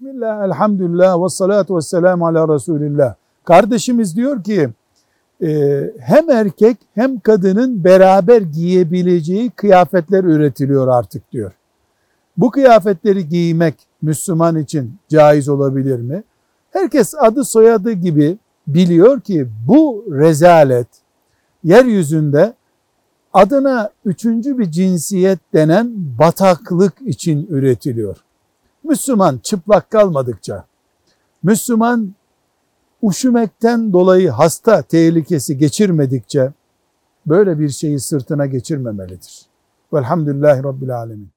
Bismillah, elhamdülillah ve salatu ve selamu ala Resulillah. Kardeşimiz diyor ki e, hem erkek hem kadının beraber giyebileceği kıyafetler üretiliyor artık diyor. Bu kıyafetleri giymek Müslüman için caiz olabilir mi? Herkes adı soyadı gibi biliyor ki bu rezalet yeryüzünde adına üçüncü bir cinsiyet denen bataklık için üretiliyor. Müslüman çıplak kalmadıkça, Müslüman üşümekten dolayı hasta tehlikesi geçirmedikçe böyle bir şeyi sırtına geçirmemelidir. Velhamdülillahi Rabbil Alemin.